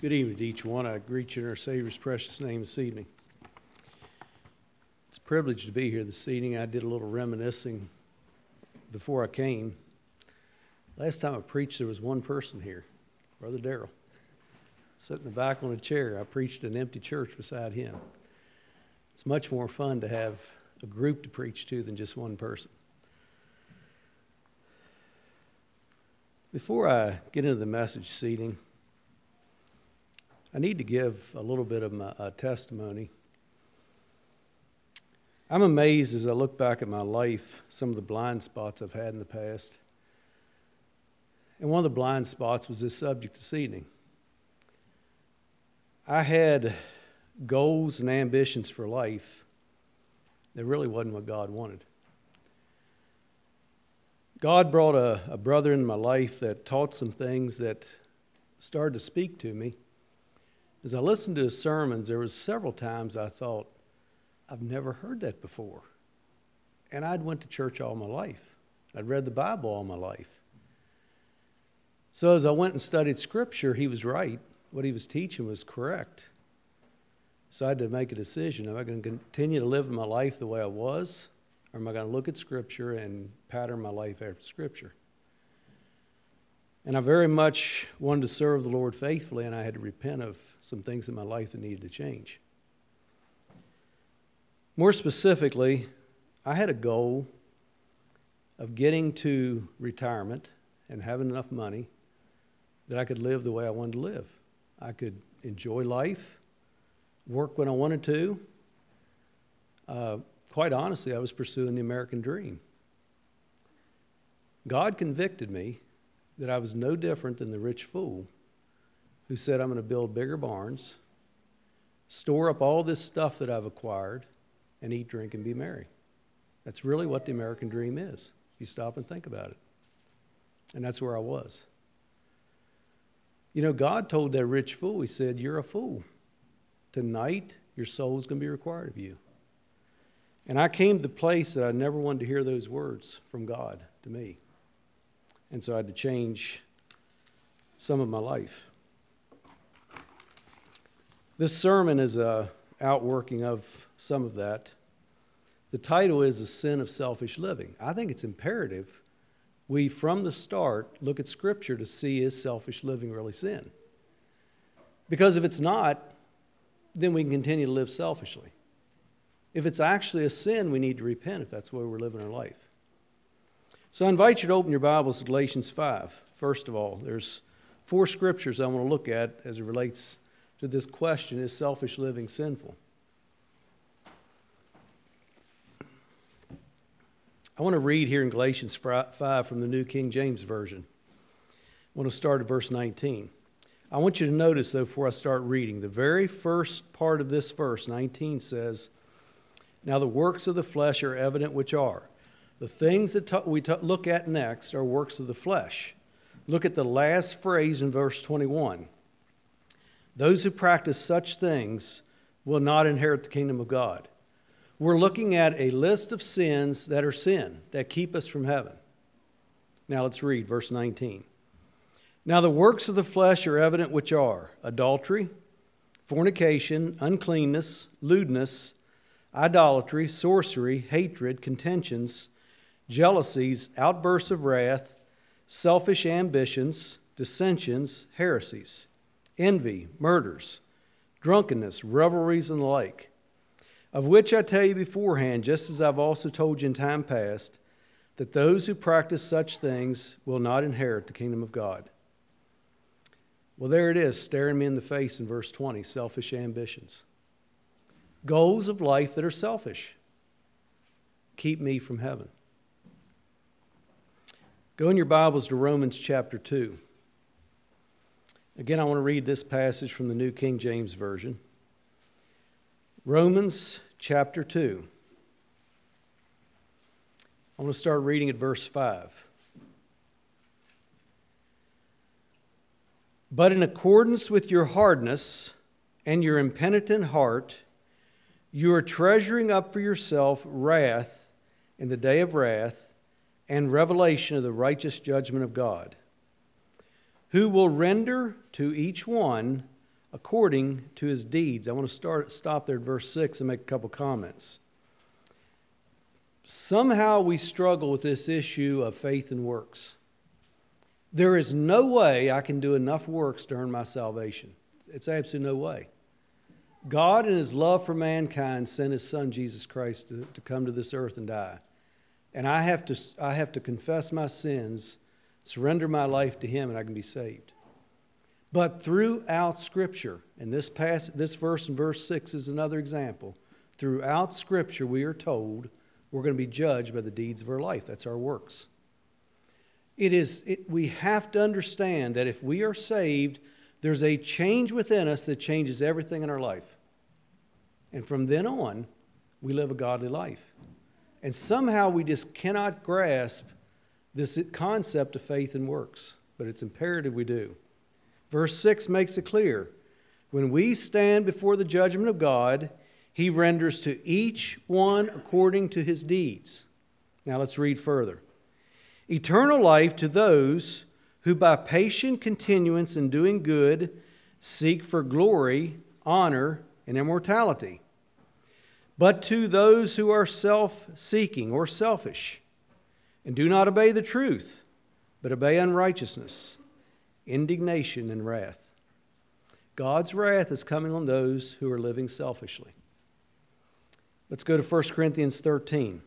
Good evening to each one. I greet you in our Savior's precious name this evening. It's a privilege to be here this evening. I did a little reminiscing before I came. Last time I preached, there was one person here, Brother Darrell, sitting in the back on a chair. I preached an empty church beside him. It's much more fun to have a group to preach to than just one person. Before I get into the message seating, I need to give a little bit of my, testimony. I'm amazed as I look back at my life, some of the blind spots I've had in the past. And one of the blind spots was this subject this evening. I had goals and ambitions for life that really wasn't what God wanted. God brought a, a brother in my life that taught some things that started to speak to me as I listened to his sermons, there was several times I thought, I've never heard that before. And I'd went to church all my life. I'd read the Bible all my life. So as I went and studied scripture, he was right. What he was teaching was correct. So I had to make a decision. Am I going to continue to live my life the way I was? Or am I going to look at scripture and pattern my life after scripture? And I very much wanted to serve the Lord faithfully, and I had to repent of some things in my life that needed to change. More specifically, I had a goal of getting to retirement and having enough money that I could live the way I wanted to live. I could enjoy life, work when I wanted to. Uh, quite honestly, I was pursuing the American dream. God convicted me that I was no different than the rich fool who said, I'm going to build bigger barns, store up all this stuff that I've acquired, and eat, drink, and be merry. That's really what the American dream is. If you stop and think about it. And that's where I was. You know, God told that rich fool, He said, You're a fool. Tonight, your soul is going to be required of you. And I came to the place that I never wanted to hear those words from God to me. And so I had to change some of my life. This sermon is a outworking of some of that. The title is The Sin of Selfish Living. I think it's imperative we, from the start, look at Scripture to see is selfish living really sin? Because if it's not, then we can continue to live selfishly. If it's actually a sin, we need to repent if that's the way we're living our life. So I invite you to open your Bibles to Galatians 5. First of all, there's four scriptures I want to look at as it relates to this question is selfish living sinful? I want to read here in Galatians 5 from the New King James Version. I want to start at verse 19. I want you to notice, though, before I start reading, the very first part of this verse, 19, says, Now the works of the flesh are evident, which are the things that we look at next are works of the flesh. Look at the last phrase in verse 21. Those who practice such things will not inherit the kingdom of God. We're looking at a list of sins that are sin, that keep us from heaven. Now let's read verse 19. Now the works of the flesh are evident, which are adultery, fornication, uncleanness, lewdness, idolatry, sorcery, hatred, contentions jealousies, outbursts of wrath, selfish ambitions, dissensions, heresies, envy, murders, drunkenness, revelries, and the like, of which I tell you beforehand, just as I've also told you in time past, that those who practice such things will not inherit the kingdom of God. Well, there it is, staring me in the face in verse 20 selfish ambitions. Goals of life that are selfish keep me from heaven. Go in your Bibles to Romans chapter 2. Again, I want to read this passage from the New King James Version. Romans chapter 2. I want to start reading at verse 5. But in accordance with your hardness and your impenitent heart, you are treasuring up for yourself wrath in the day of wrath and revelation of the righteous judgment of God, who will render to each one according to his deeds. I want to start stop there at verse 6 and make a couple comments. Somehow we struggle with this issue of faith and works. There is no way I can do enough works to earn my salvation. It's absolutely no way. God, in his love for mankind, sent his son Jesus Christ to, to come to this earth and die. And I have, to, I have to confess my sins, surrender my life to him, and I can be saved. But throughout Scripture, and this, pass, this verse in verse 6 is another example, throughout Scripture we are told we're going to be judged by the deeds of our life. That's our works. It is, it, we have to understand that if we are saved, there's a change within us that changes everything in our life. And from then on, we live a godly life. And somehow we just cannot grasp this concept of faith and works, but it's imperative we do. Verse 6 makes it clear. When we stand before the judgment of God, he renders to each one according to his deeds. Now let's read further. Eternal life to those who by patient continuance in doing good seek for glory, honor, and immortality. But to those who are self seeking or selfish, and do not obey the truth, but obey unrighteousness, indignation and wrath. God's wrath is coming on those who are living selfishly. Let's go to 1 Corinthians 13.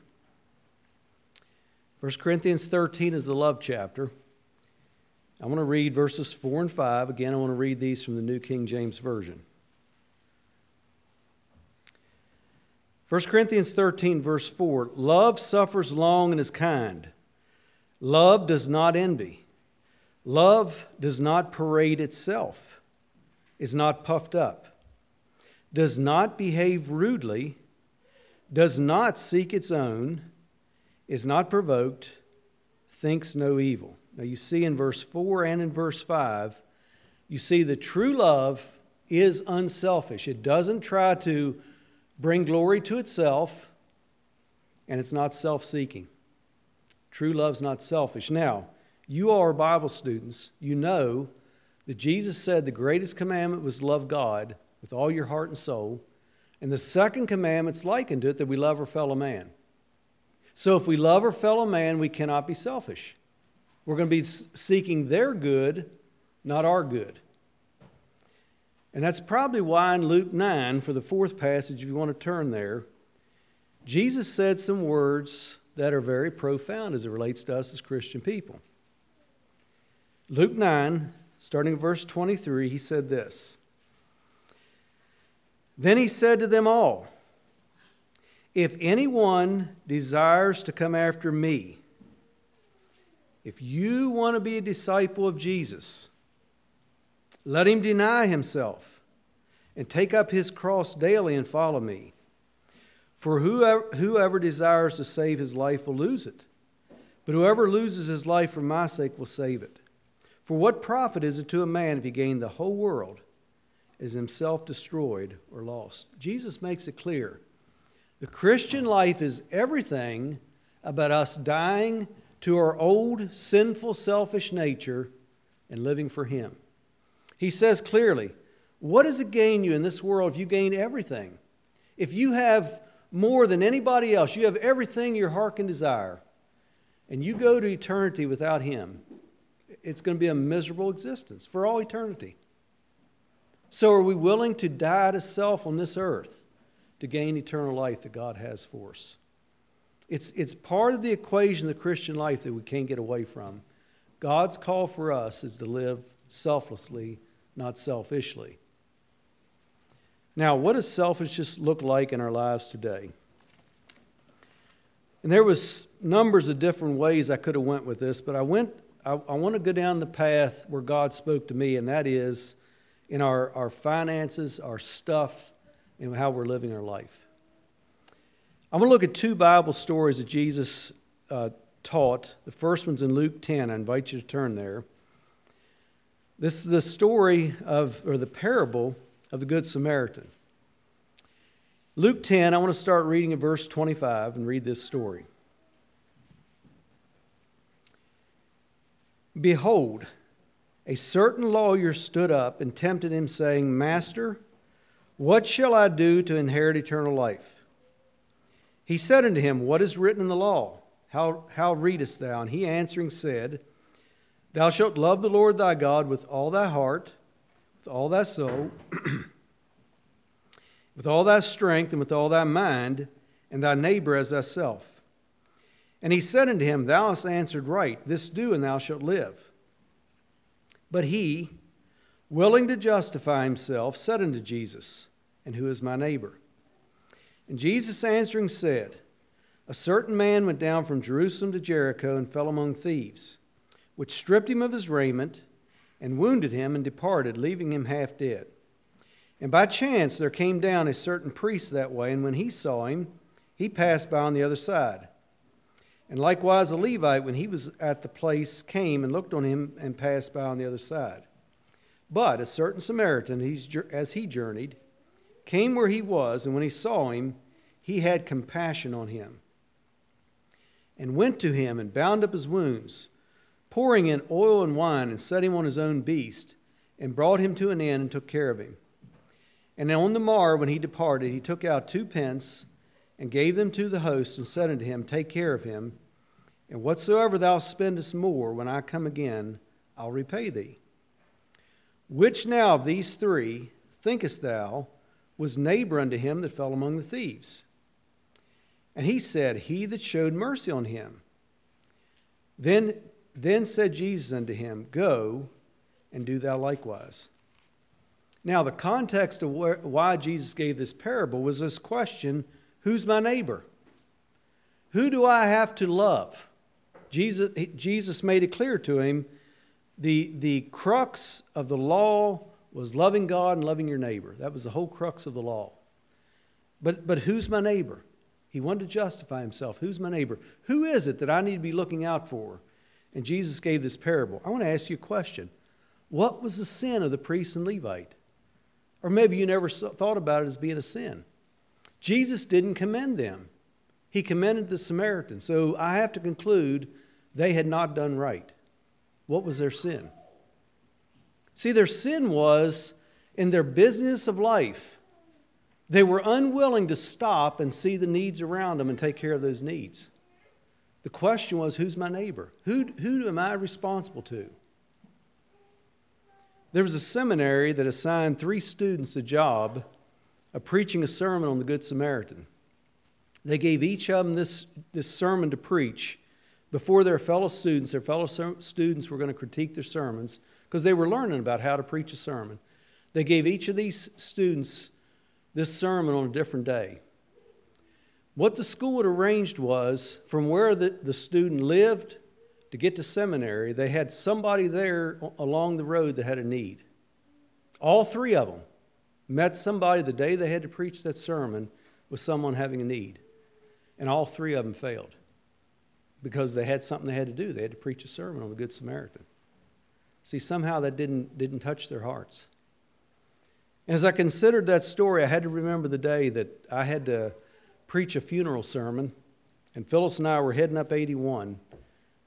1 Corinthians 13 is the love chapter. I want to read verses 4 and 5. Again, I want to read these from the New King James Version. 1 Corinthians 13, verse 4 Love suffers long and is kind. Love does not envy. Love does not parade itself, is not puffed up, does not behave rudely, does not seek its own, is not provoked, thinks no evil. Now, you see in verse 4 and in verse 5, you see the true love is unselfish. It doesn't try to bring glory to itself, and it's not self seeking. True love's not selfish. Now, you are Bible students. You know that Jesus said the greatest commandment was love God with all your heart and soul. And the second commandment's likened to it that we love our fellow man. So if we love our fellow man, we cannot be selfish. We're going to be seeking their good, not our good. And that's probably why in Luke 9, for the fourth passage, if you want to turn there, Jesus said some words that are very profound as it relates to us as Christian people. Luke 9, starting verse 23, he said this Then he said to them all, If anyone desires to come after me, if you want to be a disciple of Jesus, let him deny himself and take up his cross daily and follow me. For whoever, whoever desires to save his life will lose it, but whoever loses his life for my sake will save it. For what profit is it to a man if he gain the whole world, is himself destroyed or lost? Jesus makes it clear. The Christian life is everything about us dying to our old sinful, selfish nature and living for Him. He says clearly, What does it gain you in this world if you gain everything? If you have more than anybody else, you have everything your heart can desire, and you go to eternity without Him, it's going to be a miserable existence for all eternity. So, are we willing to die to self on this earth to gain eternal life that God has for us? It's, it's part of the equation of the Christian life that we can't get away from. God's call for us is to live selflessly, not selfishly. Now, what does selfishness look like in our lives today? And there was numbers of different ways I could have went with this, but I went I, I want to go down the path where God spoke to me, and that is in our, our finances, our stuff, and how we're living our life. I'm going to look at two Bible stories that Jesus uh, taught. The first one's in Luke 10. I invite you to turn there. This is the story of, or the parable of the Good Samaritan. Luke 10, I want to start reading at verse 25 and read this story. Behold, a certain lawyer stood up and tempted him, saying, Master, what shall I do to inherit eternal life? He said unto him, What is written in the law? How, how readest thou? And he answering said, Thou shalt love the Lord thy God with all thy heart, with all thy soul, with all thy strength, and with all thy mind, and thy neighbor as thyself. And he said unto him, Thou hast answered right, this do, and thou shalt live. But he, willing to justify himself, said unto Jesus, And who is my neighbor? And Jesus answering said, A certain man went down from Jerusalem to Jericho and fell among thieves, which stripped him of his raiment and wounded him and departed, leaving him half dead. And by chance there came down a certain priest that way, and when he saw him, he passed by on the other side. And likewise a Levite, when he was at the place, came and looked on him and passed by on the other side. But a certain Samaritan, as he journeyed, came where he was, and when he saw him, he had compassion on him, and went to him and bound up his wounds, pouring in oil and wine, and set him on his own beast, and brought him to an inn and took care of him. And on the morrow, when he departed, he took out two pence and gave them to the host, and said unto him, Take care of him and whatsoever thou spendest more, when I come again, I'll repay thee. Which now of these three thinkest thou was neighbor unto him that fell among the thieves? And he said, He that showed mercy on him. Then, then said Jesus unto him, Go and do thou likewise. Now, the context of why Jesus gave this parable was this question Who's my neighbor? Who do I have to love? Jesus, Jesus made it clear to him the, the crux of the law was loving God and loving your neighbor. That was the whole crux of the law. But, but who's my neighbor? He wanted to justify himself. Who's my neighbor? Who is it that I need to be looking out for? And Jesus gave this parable. I want to ask you a question. What was the sin of the priest and Levite? Or maybe you never thought about it as being a sin. Jesus didn't commend them, he commended the Samaritan. So I have to conclude they had not done right. What was their sin? See, their sin was in their business of life. They were unwilling to stop and see the needs around them and take care of those needs. The question was who's my neighbor? Who, who am I responsible to? There was a seminary that assigned three students a job of preaching a sermon on the Good Samaritan. They gave each of them this, this sermon to preach before their fellow students. Their fellow students were going to critique their sermons because they were learning about how to preach a sermon. They gave each of these students this sermon on a different day. What the school had arranged was from where the, the student lived to get to seminary, they had somebody there along the road that had a need. All three of them met somebody the day they had to preach that sermon with someone having a need. And all three of them failed because they had something they had to do. They had to preach a sermon on the Good Samaritan. See, somehow that didn't, didn't touch their hearts. As I considered that story, I had to remember the day that I had to preach a funeral sermon, and Phyllis and I were heading up 81,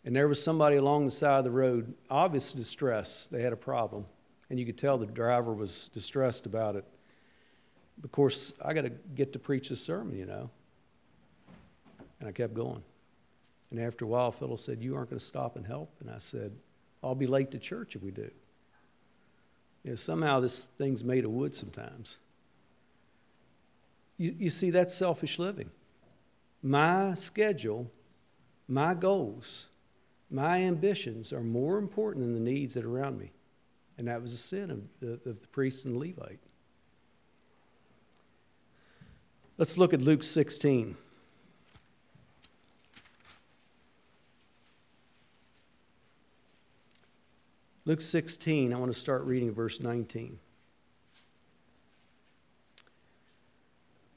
and there was somebody along the side of the road, obvious distress. They had a problem, and you could tell the driver was distressed about it. Of course, I got to get to preach this sermon, you know. And I kept going. And after a while, Phyllis said, You aren't going to stop and help? And I said, I'll be late to church if we do. You know, somehow this thing's made of wood sometimes. You, you see, that's selfish living. My schedule, my goals, my ambitions are more important than the needs that are around me. And that was a sin of the, of the priest and the Levite. Let's look at Luke 16. Luke 16, I want to start reading verse 19.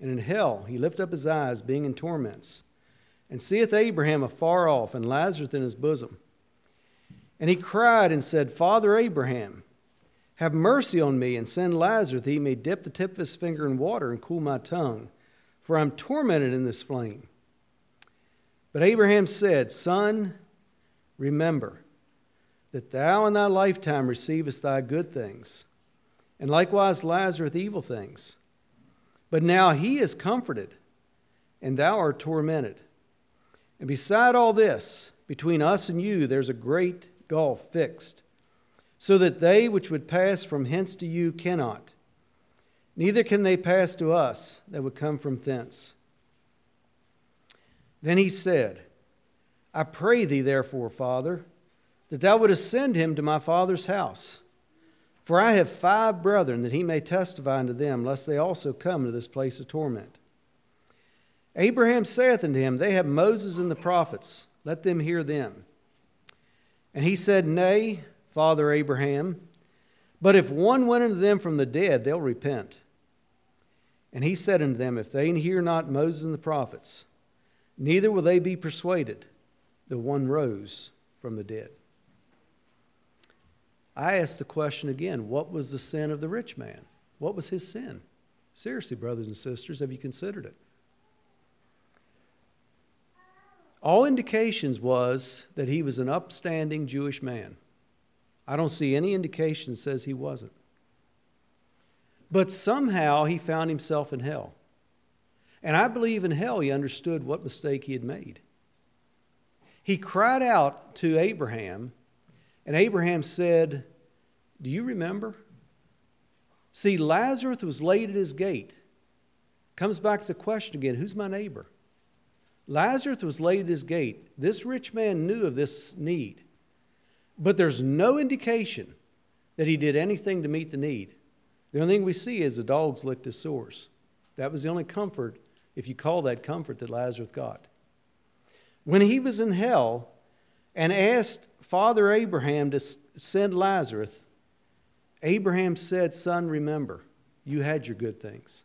And in hell he lift up his eyes, being in torments, and seeth Abraham afar off, and Lazarus in his bosom. And he cried and said, Father Abraham, have mercy on me, and send Lazarus that he may dip the tip of his finger in water and cool my tongue, for I am tormented in this flame. But Abraham said, Son, remember that thou in thy lifetime receivest thy good things, and likewise Lazarus evil things. But now he is comforted, and thou art tormented. And beside all this, between us and you, there's a great gulf fixed, so that they which would pass from hence to you cannot, neither can they pass to us that would come from thence. Then he said, I pray thee, therefore, Father, that thou wouldst send him to my father's house. For I have five brethren, that he may testify unto them, lest they also come to this place of torment. Abraham saith unto him, They have Moses and the prophets, let them hear them. And he said, Nay, Father Abraham, but if one went unto them from the dead, they'll repent. And he said unto them, If they hear not Moses and the prophets, neither will they be persuaded, the one rose from the dead. I ask the question again what was the sin of the rich man? What was his sin? Seriously, brothers and sisters, have you considered it? All indications was that he was an upstanding Jewish man. I don't see any indication that says he wasn't. But somehow he found himself in hell. And I believe in hell he understood what mistake he had made. He cried out to Abraham and Abraham said, Do you remember? See, Lazarus was laid at his gate. Comes back to the question again who's my neighbor? Lazarus was laid at his gate. This rich man knew of this need, but there's no indication that he did anything to meet the need. The only thing we see is the dogs licked his sores. That was the only comfort, if you call that comfort, that Lazarus got. When he was in hell, and asked Father Abraham to send Lazarus, Abraham said, Son, remember, you had your good things.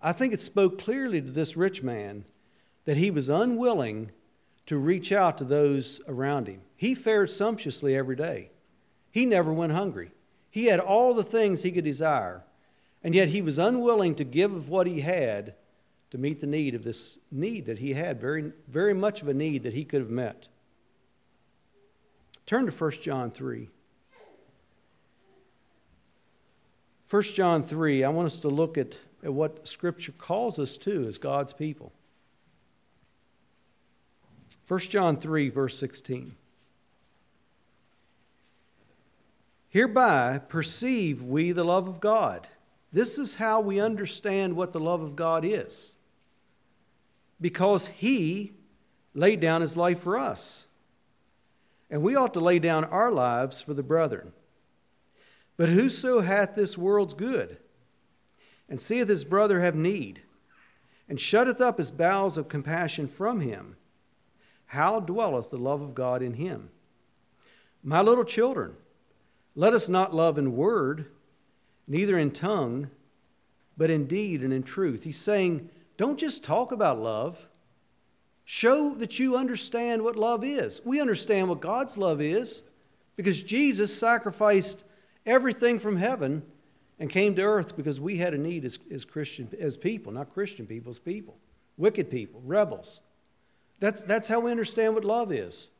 I think it spoke clearly to this rich man that he was unwilling to reach out to those around him. He fared sumptuously every day, he never went hungry. He had all the things he could desire, and yet he was unwilling to give of what he had to meet the need of this need that he had, very, very much of a need that he could have met. Turn to 1 John 3. 1 John 3, I want us to look at, at what Scripture calls us to as God's people. 1 John 3, verse 16. Hereby perceive we the love of God. This is how we understand what the love of God is. Because He laid down His life for us and we ought to lay down our lives for the brethren. But whoso hath this world's good, and seeth his brother have need, and shutteth up his bowels of compassion from him, how dwelleth the love of God in him? My little children, let us not love in word, neither in tongue, but in deed and in truth. He's saying, don't just talk about love. Show that you understand what love is. We understand what God's love is because Jesus sacrificed everything from heaven and came to earth because we had a need as, as Christian as people, not Christian people, as people, wicked people, rebels. That's, that's how we understand what love is.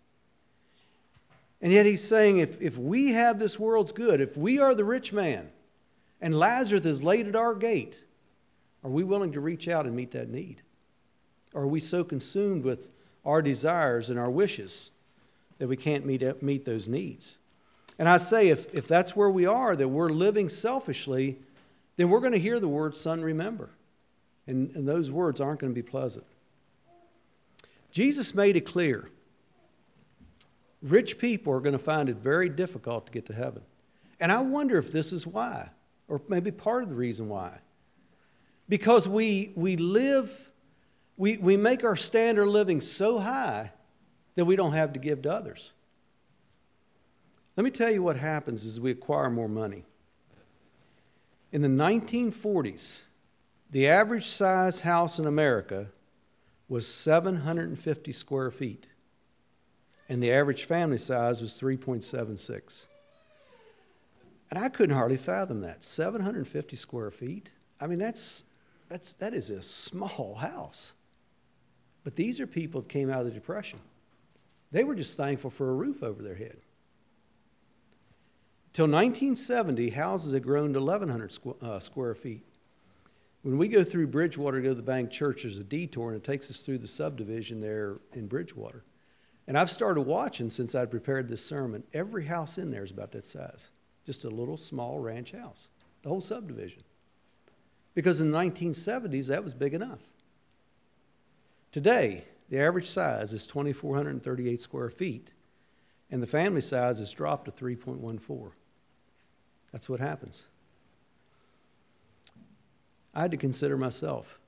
And yet he's saying if, if we have this world's good, if we are the rich man, and Lazarus is laid at our gate, are we willing to reach out and meet that need? Are we so consumed with our desires and our wishes that we can't meet, meet those needs? And I say, if, if that's where we are, that we're living selfishly, then we're going to hear the word, son, remember. And, and those words aren't going to be pleasant. Jesus made it clear rich people are going to find it very difficult to get to heaven. And I wonder if this is why, or maybe part of the reason why. Because we, we live we, we make our standard living so high that we don't have to give to others. Let me tell you what happens as we acquire more money. In the 1940s, the average size house in America was 750 square feet, and the average family size was 3.76. And I couldn't hardly fathom that. 750 square feet? I mean, that's, that's, that is a small house. But these are people that came out of the Depression. They were just thankful for a roof over their head. Till 1970, houses had grown to 1,100 squ- uh, square feet. When we go through Bridgewater to go to the bank church, there's a detour and it takes us through the subdivision there in Bridgewater. And I've started watching since I prepared this sermon. Every house in there is about that size. Just a little small ranch house, the whole subdivision. Because in the 1970s, that was big enough. Today, the average size is 2,438 square feet, and the family size has dropped to 3.14. That's what happens. I had to consider myself.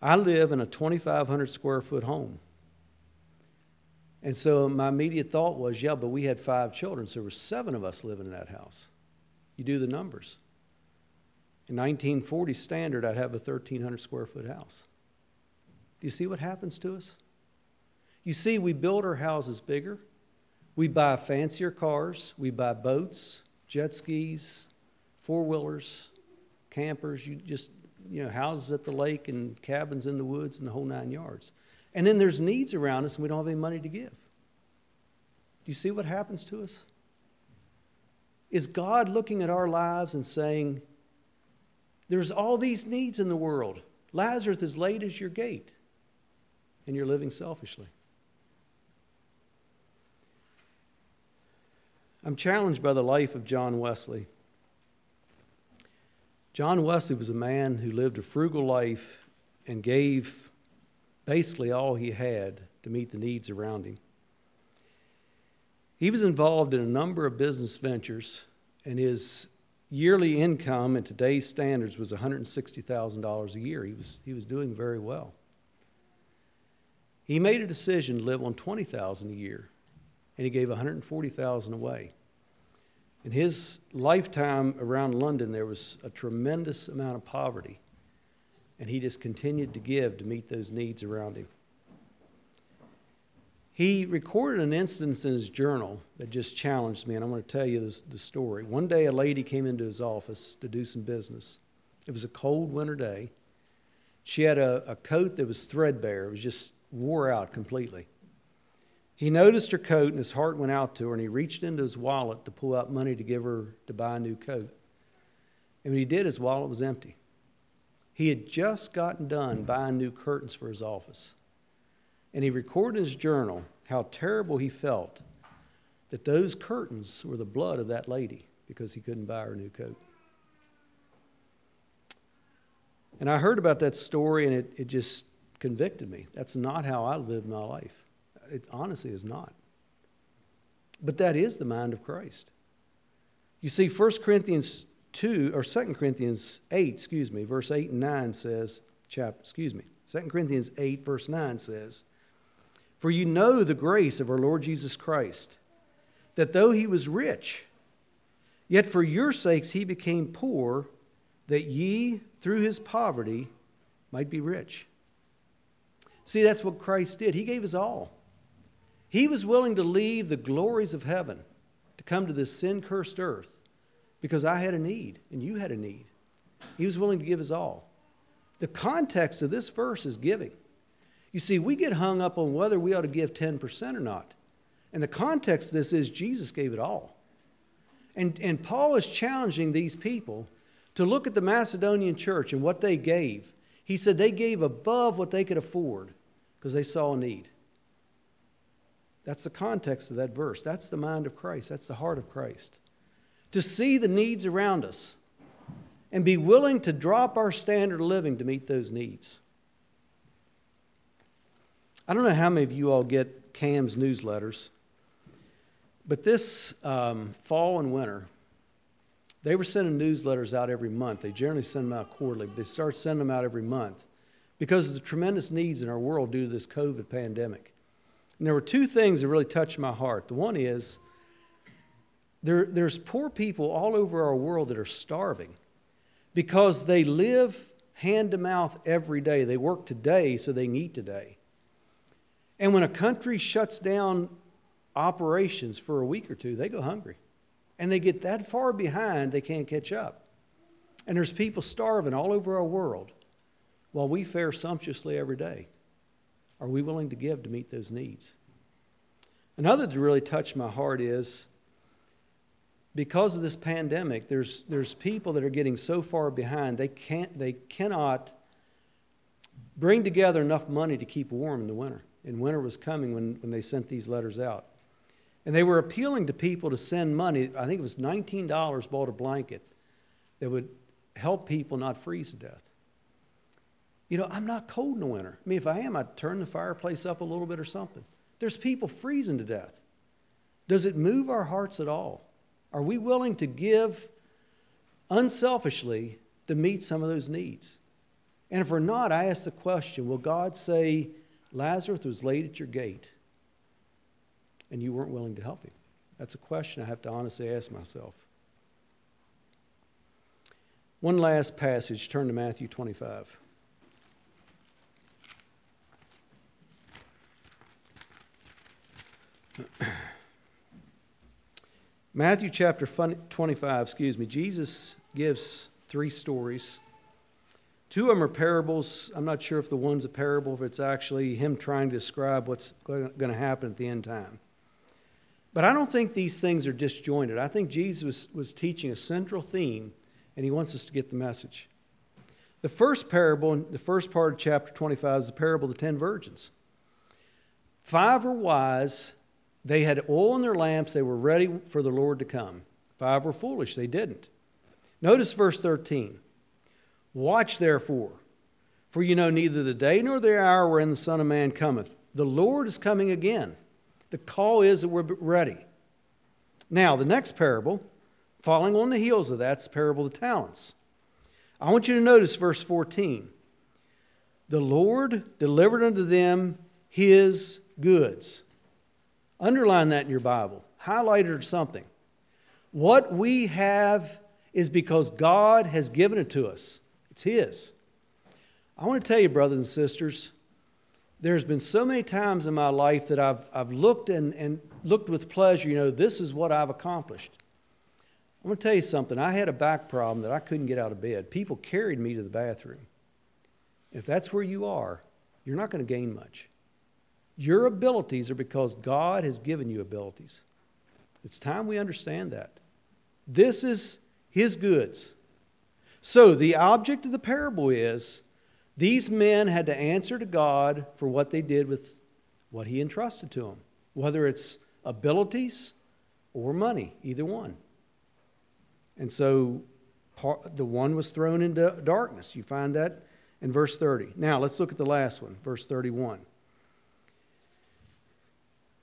I live in a 2,500 square foot home. And so my immediate thought was, yeah, but we had five children, so there were seven of us living in that house. You do the numbers. In 1940 standard, I'd have a 1,300 square foot house. Do you see what happens to us? You see, we build our houses bigger. We buy fancier cars. We buy boats, jet skis, four wheelers, campers. You just, you know, houses at the lake and cabins in the woods and the whole nine yards. And then there's needs around us and we don't have any money to give. Do you see what happens to us? Is God looking at our lives and saying, There's all these needs in the world. Lazarus is laid as your gate, and you're living selfishly. I'm challenged by the life of John Wesley. John Wesley was a man who lived a frugal life and gave basically all he had to meet the needs around him. He was involved in a number of business ventures, and his yearly income in today's standards was $160,000 a year. He was, he was doing very well. He made a decision to live on 20000 a year, and he gave 140000 away. In his lifetime around London, there was a tremendous amount of poverty and he just continued to give to meet those needs around him. He recorded an instance in his journal that just challenged me, and I'm going to tell you this, the story. One day, a lady came into his office to do some business. It was a cold winter day. She had a, a coat that was threadbare, it was just wore out completely. He noticed her coat, and his heart went out to her, and he reached into his wallet to pull out money to give her to buy a new coat. And when he did, his wallet was empty. He had just gotten done buying new curtains for his office. And he recorded in his journal how terrible he felt that those curtains were the blood of that lady because he couldn't buy her a new coat. And I heard about that story and it, it just convicted me. That's not how I lived my life. It honestly is not. But that is the mind of Christ. You see, 1 Corinthians 2 or 2 Corinthians 8, excuse me, verse 8 and 9 says, chapter, excuse me, 2 Corinthians 8, verse 9 says, For you know the grace of our Lord Jesus Christ, that though he was rich, yet for your sakes he became poor, that ye through his poverty might be rich. See, that's what Christ did. He gave his all. He was willing to leave the glories of heaven to come to this sin cursed earth because I had a need and you had a need. He was willing to give his all. The context of this verse is giving. You see, we get hung up on whether we ought to give 10% or not. And the context of this is Jesus gave it all. And, and Paul is challenging these people to look at the Macedonian church and what they gave. He said they gave above what they could afford because they saw a need. That's the context of that verse. That's the mind of Christ. That's the heart of Christ to see the needs around us and be willing to drop our standard of living to meet those needs. I don't know how many of you all get CAM's newsletters, but this um, fall and winter, they were sending newsletters out every month. They generally send them out quarterly, but they start sending them out every month because of the tremendous needs in our world due to this COVID pandemic. And there were two things that really touched my heart. The one is there, there's poor people all over our world that are starving because they live hand to mouth every day. They work today so they can eat today. And when a country shuts down operations for a week or two, they go hungry. And they get that far behind, they can't catch up. And there's people starving all over our world while we fare sumptuously every day. Are we willing to give to meet those needs? Another that really touched my heart is because of this pandemic, there's, there's people that are getting so far behind, they, can't, they cannot bring together enough money to keep warm in the winter. And winter was coming when, when they sent these letters out. And they were appealing to people to send money. I think it was $19 bought a blanket that would help people not freeze to death. You know, I'm not cold in the winter. I mean, if I am, I'd turn the fireplace up a little bit or something. There's people freezing to death. Does it move our hearts at all? Are we willing to give unselfishly to meet some of those needs? And if we're not, I ask the question will God say, Lazarus was laid at your gate? and you weren't willing to help him? That's a question I have to honestly ask myself. One last passage, turn to Matthew 25. Matthew chapter 25, excuse me, Jesus gives three stories. Two of them are parables. I'm not sure if the one's a parable, if it's actually him trying to describe what's going to happen at the end time. But I don't think these things are disjointed. I think Jesus was, was teaching a central theme, and he wants us to get the message. The first parable, in the first part of chapter 25, is the parable of the ten virgins. Five are wise. They had oil in their lamps. They were ready for the Lord to come. Five were foolish. They didn't. Notice verse 13. Watch therefore, for you know neither the day nor the hour wherein the Son of Man cometh. The Lord is coming again. The call is that we're ready. Now, the next parable, following on the heels of that, is the parable of the talents. I want you to notice verse 14. The Lord delivered unto them his goods. Underline that in your Bible. Highlight it or something. What we have is because God has given it to us, it's His. I want to tell you, brothers and sisters, there's been so many times in my life that I've, I've looked and, and looked with pleasure, you know, this is what I've accomplished. I'm going to tell you something. I had a back problem that I couldn't get out of bed. People carried me to the bathroom. If that's where you are, you're not going to gain much. Your abilities are because God has given you abilities. It's time we understand that. This is His goods. So, the object of the parable is these men had to answer to God for what they did with what He entrusted to them, whether it's abilities or money, either one. And so part, the one was thrown into darkness. You find that in verse 30. Now let's look at the last one, verse 31.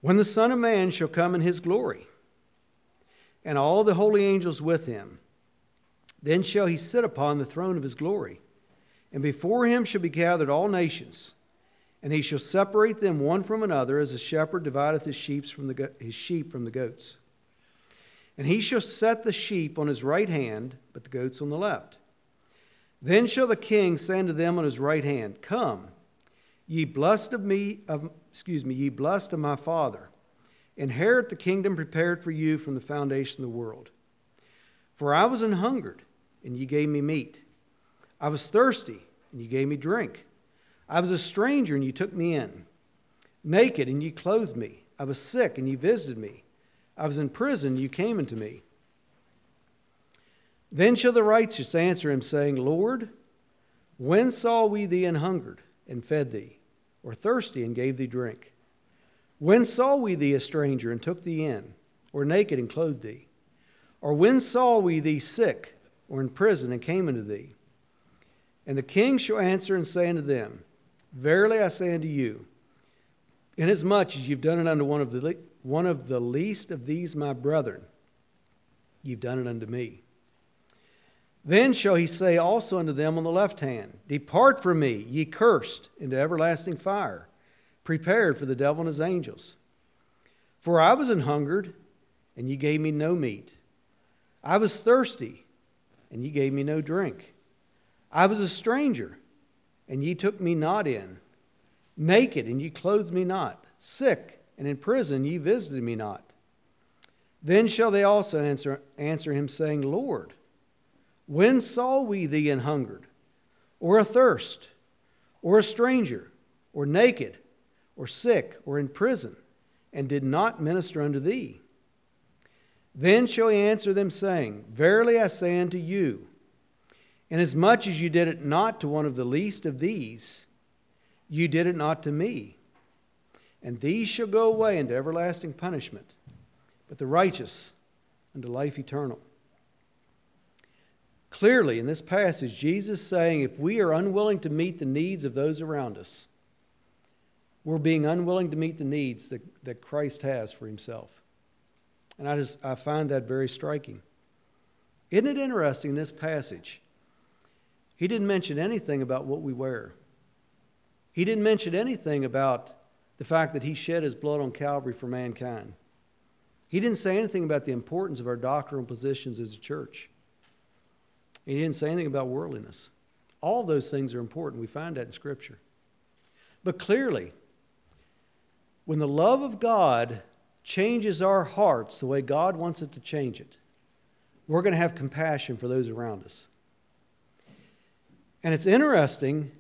When the Son of Man shall come in his glory, and all the holy angels with him, then shall he sit upon the throne of his glory. And before him shall be gathered all nations, and he shall separate them one from another, as a shepherd divideth his sheep from the, his sheep from the goats. And he shall set the sheep on his right hand, but the goats on the left. Then shall the king say unto them on his right hand, Come, ye blessed of me, of, excuse me, ye blessed of my father, inherit the kingdom prepared for you from the foundation of the world. For I was an hungered, and ye gave me meat. I was thirsty, and you gave me drink. I was a stranger, and you took me in. Naked, and you clothed me. I was sick, and you visited me. I was in prison, and you came unto me. Then shall the righteous answer him, saying, Lord, when saw we thee an hungered, and fed thee, or thirsty, and gave thee drink? When saw we thee a stranger, and took thee in, or naked, and clothed thee? Or when saw we thee sick, or in prison, and came unto thee? And the king shall answer and say unto them, Verily I say unto you, inasmuch as you've done it unto one of the, one of the least of these my brethren, you've done it unto me. Then shall he say also unto them on the left hand, Depart from me, ye cursed, into everlasting fire, prepared for the devil and his angels. For I was an hungered, and ye gave me no meat. I was thirsty, and ye gave me no drink. I was a stranger, and ye took me not in. Naked, and ye clothed me not. Sick, and in prison, ye visited me not. Then shall they also answer, answer him, saying, Lord, when saw we thee an hungered, or athirst, or a stranger, or naked, or sick, or in prison, and did not minister unto thee? Then shall he answer them, saying, Verily I say unto you, inasmuch as you did it not to one of the least of these, you did it not to me. And these shall go away into everlasting punishment, but the righteous unto life eternal. Clearly, in this passage, Jesus is saying if we are unwilling to meet the needs of those around us, we're being unwilling to meet the needs that, that Christ has for himself. And I, just, I find that very striking. Isn't it interesting, in this passage? He didn't mention anything about what we wear. He didn't mention anything about the fact that he shed his blood on Calvary for mankind. He didn't say anything about the importance of our doctrinal positions as a church. He didn't say anything about worldliness. All those things are important. We find that in Scripture. But clearly, when the love of God changes our hearts the way God wants it to change it, we're going to have compassion for those around us. And it's interesting,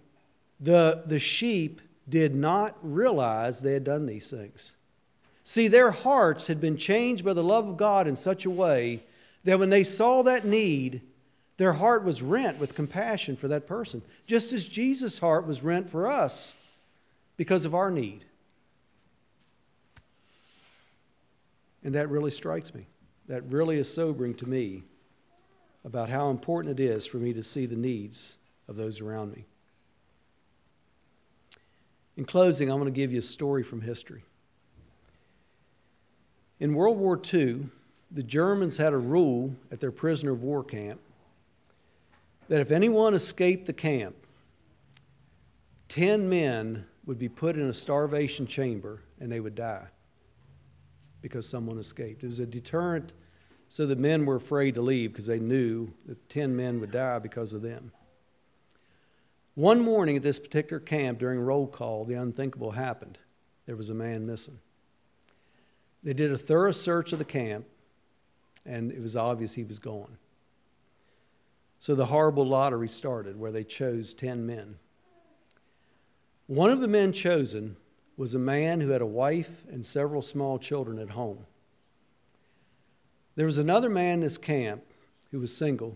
the, the sheep did not realize they had done these things. See, their hearts had been changed by the love of God in such a way that when they saw that need, their heart was rent with compassion for that person, just as Jesus' heart was rent for us because of our need. And that really strikes me. That really is sobering to me about how important it is for me to see the needs of those around me. In closing, I'm going to give you a story from history. In World War II, the Germans had a rule at their prisoner of war camp that if anyone escaped the camp, 10 men would be put in a starvation chamber and they would die because someone escaped. It was a deterrent so the men were afraid to leave because they knew that 10 men would die because of them. One morning at this particular camp during roll call, the unthinkable happened. There was a man missing. They did a thorough search of the camp, and it was obvious he was gone. So the horrible lottery started where they chose 10 men. One of the men chosen was a man who had a wife and several small children at home. There was another man in this camp who was single,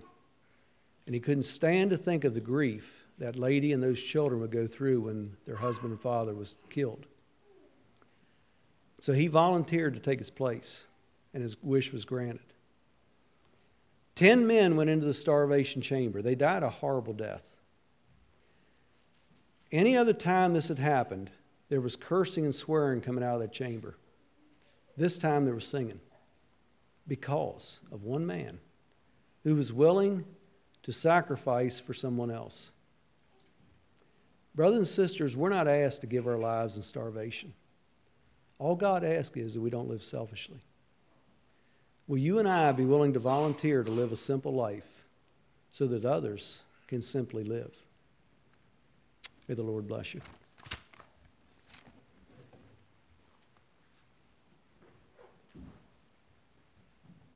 and he couldn't stand to think of the grief that lady and those children would go through when their husband and father was killed. So he volunteered to take his place, and his wish was granted. Ten men went into the starvation chamber. They died a horrible death. Any other time this had happened, there was cursing and swearing coming out of that chamber. This time there was singing because of one man who was willing to sacrifice for someone else. Brothers and sisters, we're not asked to give our lives in starvation. All God asks is that we don't live selfishly. Will you and I be willing to volunteer to live a simple life so that others can simply live? May the Lord bless you.